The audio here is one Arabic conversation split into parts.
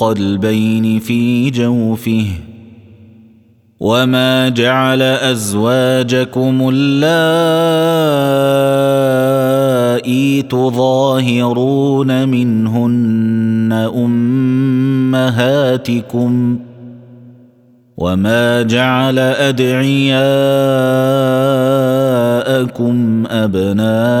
قلبين في جوفه وما جعل أزواجكم اللائي تظاهرون منهن أمهاتكم وما جعل أدعياءكم أبناءكم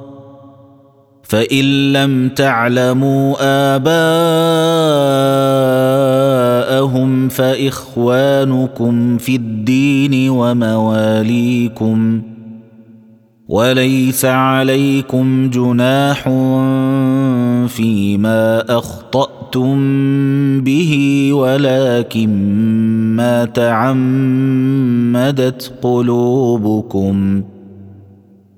فإن لم تعلموا آباءهم فإخوانكم في الدين ومواليكم وليس عليكم جناح فيما أخطأتم به ولكن ما تعمدت قلوبكم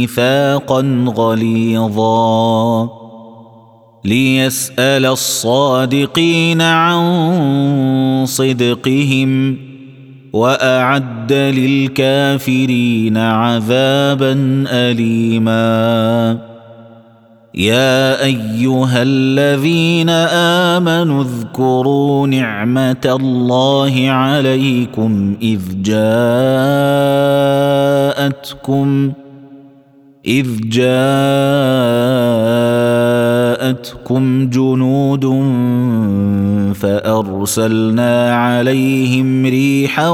ميثاقا غليظا ليسال الصادقين عن صدقهم واعد للكافرين عذابا اليما يا ايها الذين امنوا اذكروا نعمه الله عليكم اذ جاءتكم إذ جاءتكم جنود فأرسلنا عليهم ريحا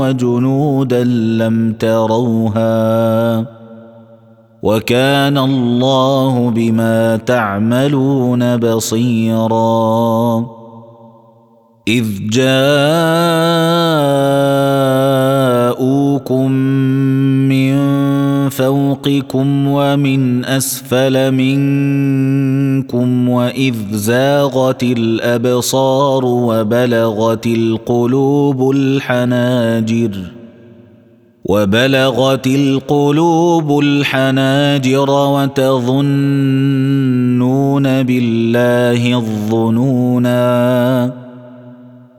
وجنودا لم تروها وكان الله بما تعملون بصيرا إذ جاءوكم فوقكم ومن أسفل منكم وإذ زاغت الأبصار وبلغت القلوب الحناجر وبلغت القلوب الحناجر وتظنون بالله الظنونا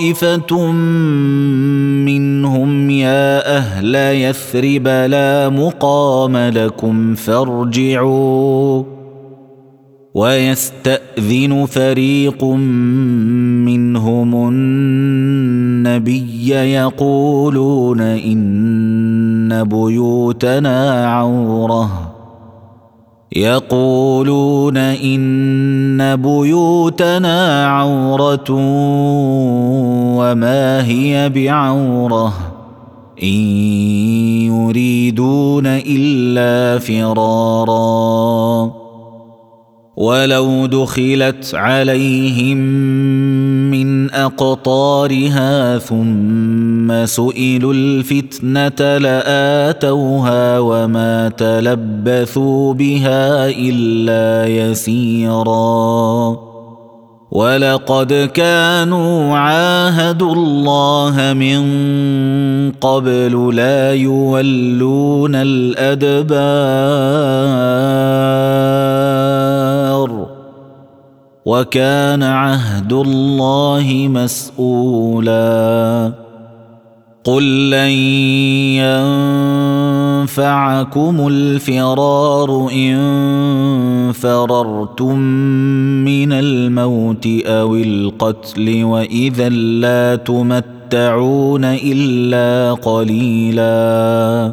طائفه منهم يا أهل يثرب لا مقام لكم فارجعوا ويستاذن فريق منهم النبي يقولون ان بيوتنا عوره يقولون إن بيوتنا عورة وما هي بعورة إن يريدون إلا فرارا. ولو دخلت عليهم أقطارها ثم سئلوا الفتنة لآتوها وما تلبثوا بها إلا يسيرا. ولقد كانوا عاهدوا الله من قبل لا يولون الأدبار. وكان عهد الله مسؤولا. قل لن ينفعكم الفرار إن فررتم من الموت أو القتل وإذا لا تمتعون إلا قليلا.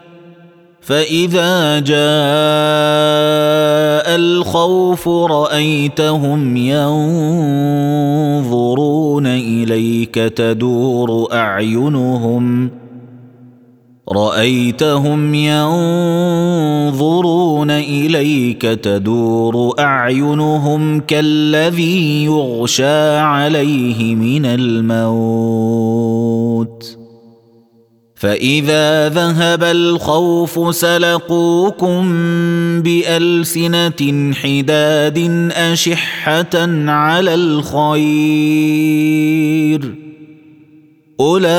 فاذا جاء الخوف رايتهم ينظرون اليك تدور اعينهم رايتهم ينظرون اليك تدور اعينهم كالذي يغشى عليه من الموت فإذا ذهب الخوف سلقوكم بألسنة حداد أشحة على الخير. أولئك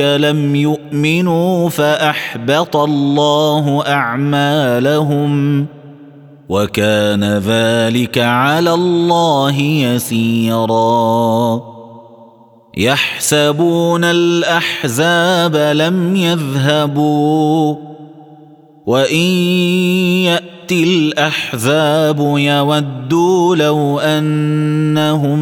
لم يؤمنوا فأحبط الله أعمالهم وكان ذلك على الله يسيرا. يحسبون الأحزاب لم يذهبوا وإن يأتي الأحزاب يودوا لو أنهم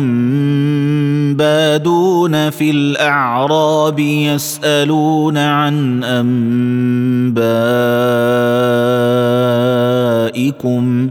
بادون في الأعراب يسألون عن أنبائكم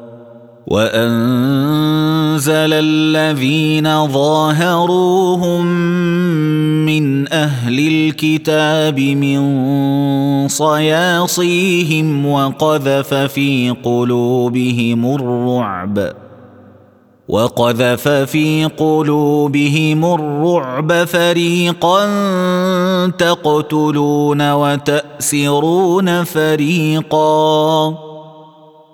وأنزل الذين ظاهروهم من أهل الكتاب من صياصيهم وقذف في قلوبهم الرعب وقذف في قلوبهم الرعب فريقا تقتلون وتأسرون فريقا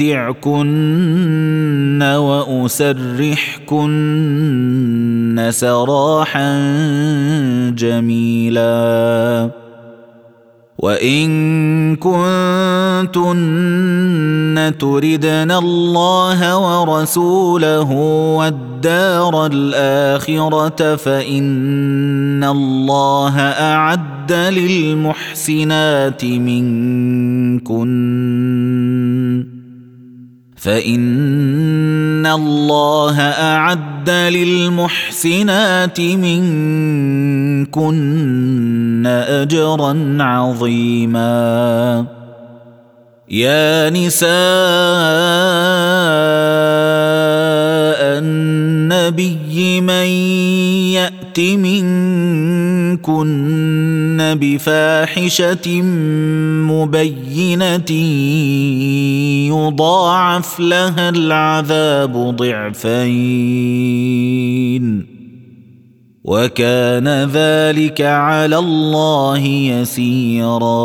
أمتعكن وأسرحكن سراحا جميلا. وإن كنتن تردن الله ورسوله والدار الآخرة فإن الله أعد للمحسنات منكن. فإن الله أعد للمحسنات منكن أجرا عظيما. يا نساء النبي من يأت منكن بفاحشه مبينه يضاعف لها العذاب ضعفين وكان ذلك على الله يسيرا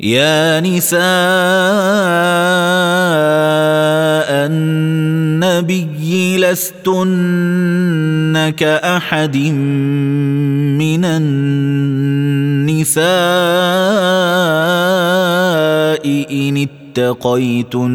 يا نساء النبي لستن كأحد من النساء إن اتقيتن.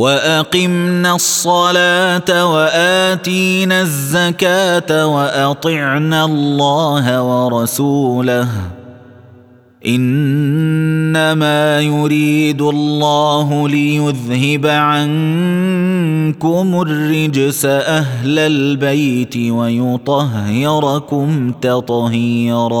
وأقمنا الصلاة وآتينا الزكاة وأطعنا الله ورسوله. إنما يريد الله ليذهب عنكم الرجس أهل البيت ويطهركم تطهيرا.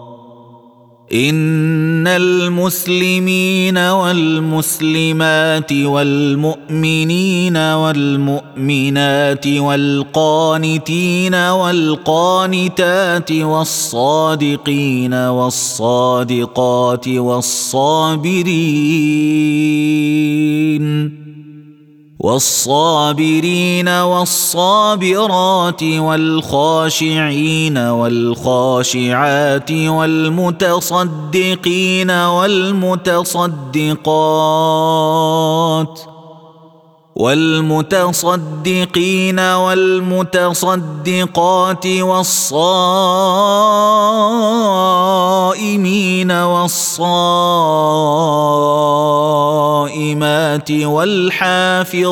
إن المسلمين والمسلمات والمؤمنين والمؤمنات والقانتين والقانتات والصادقين والصادقات والصابرين والصابرين والصابرات والخاشعين والخاشعات والمتصدقين والمتصدقات والمتصدقين والمتصدقات والصائمين والصائمات والحافظين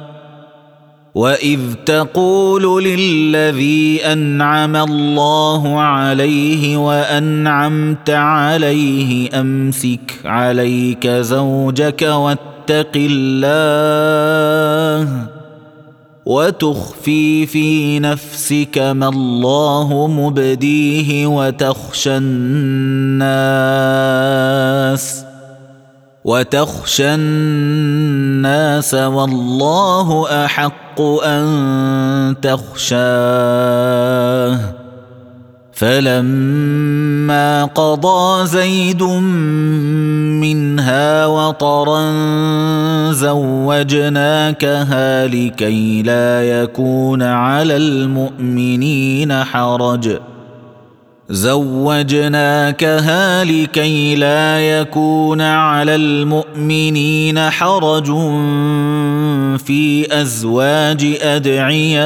واذ تقول للذي انعم الله عليه وانعمت عليه امسك عليك زوجك واتق الله وتخفي في نفسك ما الله مبديه وتخشى الناس وتخشى الناس والله أحق أن تخشاه. فلما قضى زيد منها وطرا زوجناكها لكي لا يكون على المؤمنين حرج. زوجناكها لكي لا يكون على المؤمنين حرج في أزواج أدعيائهم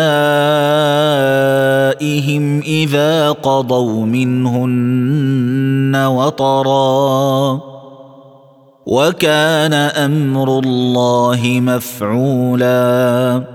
إذا قضوا منهن وطرا. وكان أمر الله مفعولا.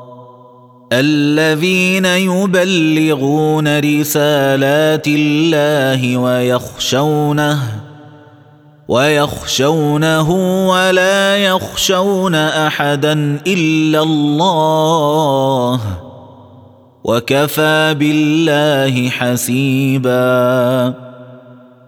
الذين يبلغون رسالات الله ويخشونه ويخشونه ولا يخشون أحدا إلا الله وكفى بالله حسيبا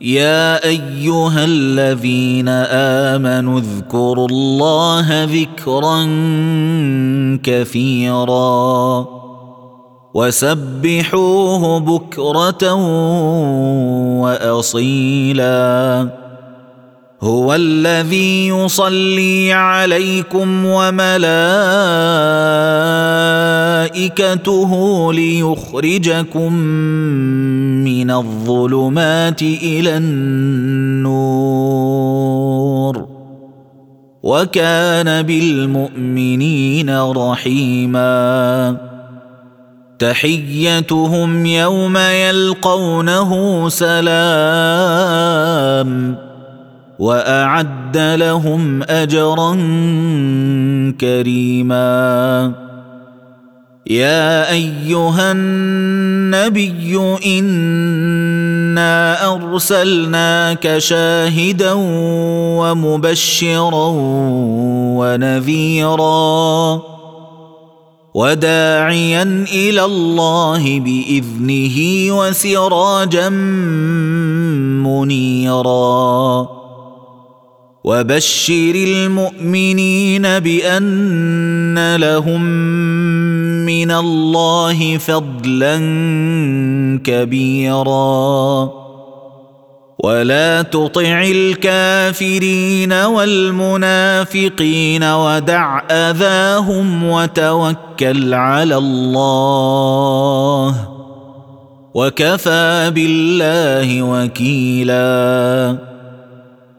يا أيها الذين آمنوا اذكروا الله ذكرا كثيرا وسبحوه بكرة واصيلا. هو الذي يصلي عليكم وملائكته ليخرجكم من الظلمات إلى النور وكان بالمؤمنين رحيما تحيتهم يوم يلقونه سلام وأعد لهم أجرا كريما يا أيها النبي إنا أرسلناك شاهدا ومبشرا ونذيرا وداعيا إلى الله بإذنه وسراجا منيرا وبشر المؤمنين بأن لهم من الله فضلا كبيرا. ولا تطع الكافرين والمنافقين ودع أذاهم وتوكل على الله. وكفى بالله وكيلا.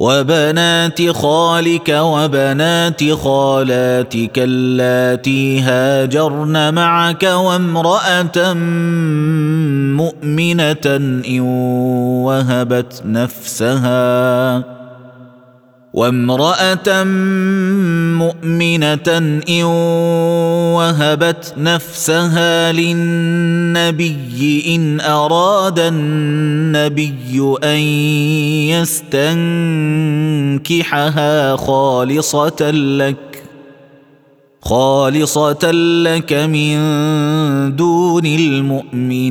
وبنات خالك وبنات خالاتك اللاتي هاجرن معك وامرأة مؤمنة إن وهبت نفسها وامرأة مؤمنة إن وهبت نفسها للنبي إن أراد النبي أن يستنكحها خالصة لك خالصة لك من دون المؤمنين.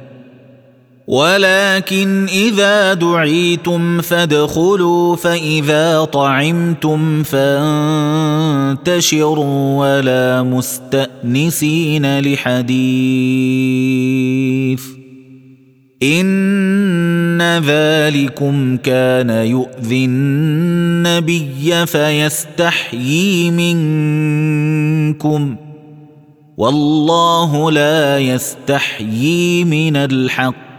ولكن إذا دعيتم فادخلوا فإذا طعمتم فانتشروا ولا مستأنسين لحديث. إن ذلكم كان يؤذي النبي فيستحيي منكم. والله لا يستحيي من الحق.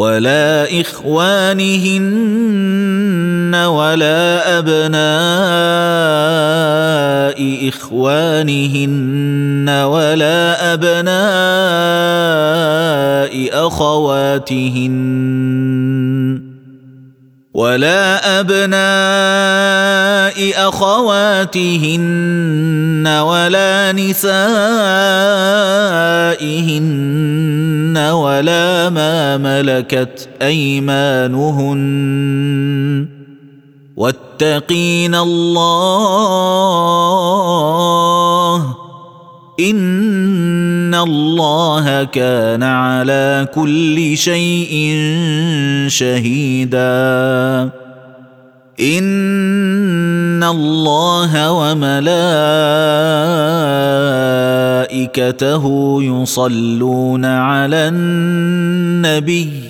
ولا إخوانهن ولا أبناء إخوانهن ولا أبناء أخواتهن. ولا ابناء اخواتهن ولا نسائهن ولا ما ملكت ايمانهن واتقين الله ان الله كان على كل شيء شهيدا. ان الله وملائكته يصلون على النبي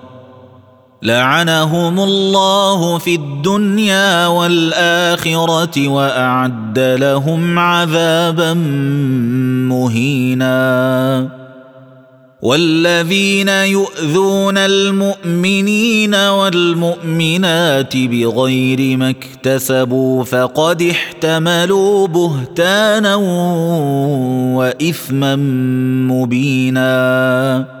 لعنهم الله في الدنيا والآخرة وأعد لهم عذابا مهينا. والذين يؤذون المؤمنين والمؤمنات بغير ما اكتسبوا فقد احتملوا بهتانا وإثما مبينا.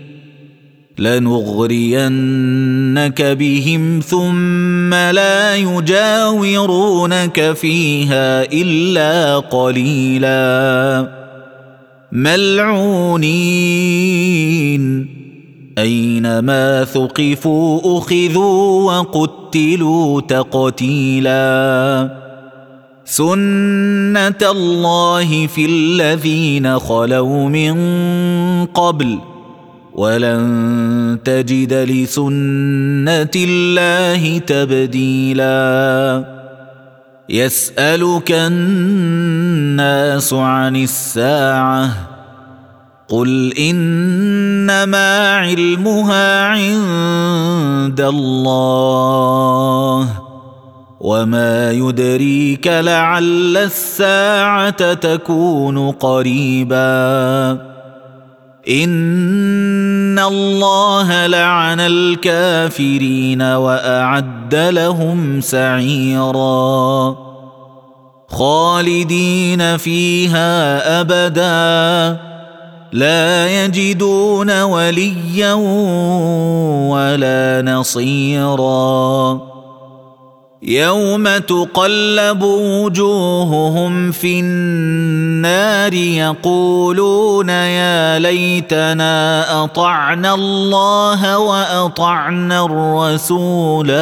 لنغرينك بهم ثم لا يجاورونك فيها إلا قليلا. ملعونين. أينما ثقفوا أخذوا وقتلوا تقتيلا. سنة الله في الذين خلوا من قبل ولن تجد لسنة الله تبديلا. يسألك الناس عن الساعة قل إنما علمها عند الله وما يدريك لعل الساعة تكون قريبا. ان الله لعن الكافرين واعد لهم سعيرا خالدين فيها ابدا لا يجدون وليا ولا نصيرا يوم تقلب وجوههم في النار يقولون يا ليتنا اطعنا الله واطعنا الرسولا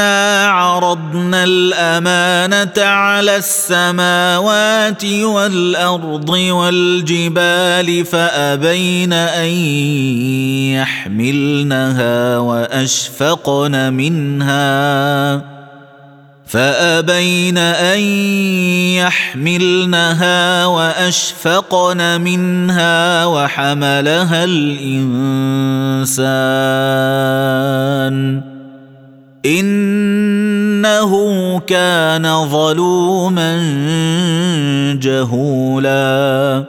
انا عرضنا الامانه على السماوات والارض والجبال فابين ان يحملنها واشفقن منها فابين ان يحملنها واشفقن منها وحملها الانسان إنه كان ظلوما جهولا.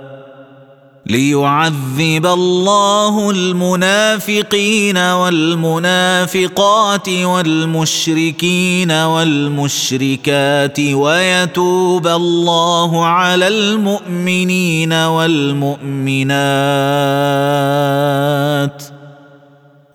ليعذب الله المنافقين والمنافقات والمشركين والمشركات ويتوب الله على المؤمنين والمؤمنات.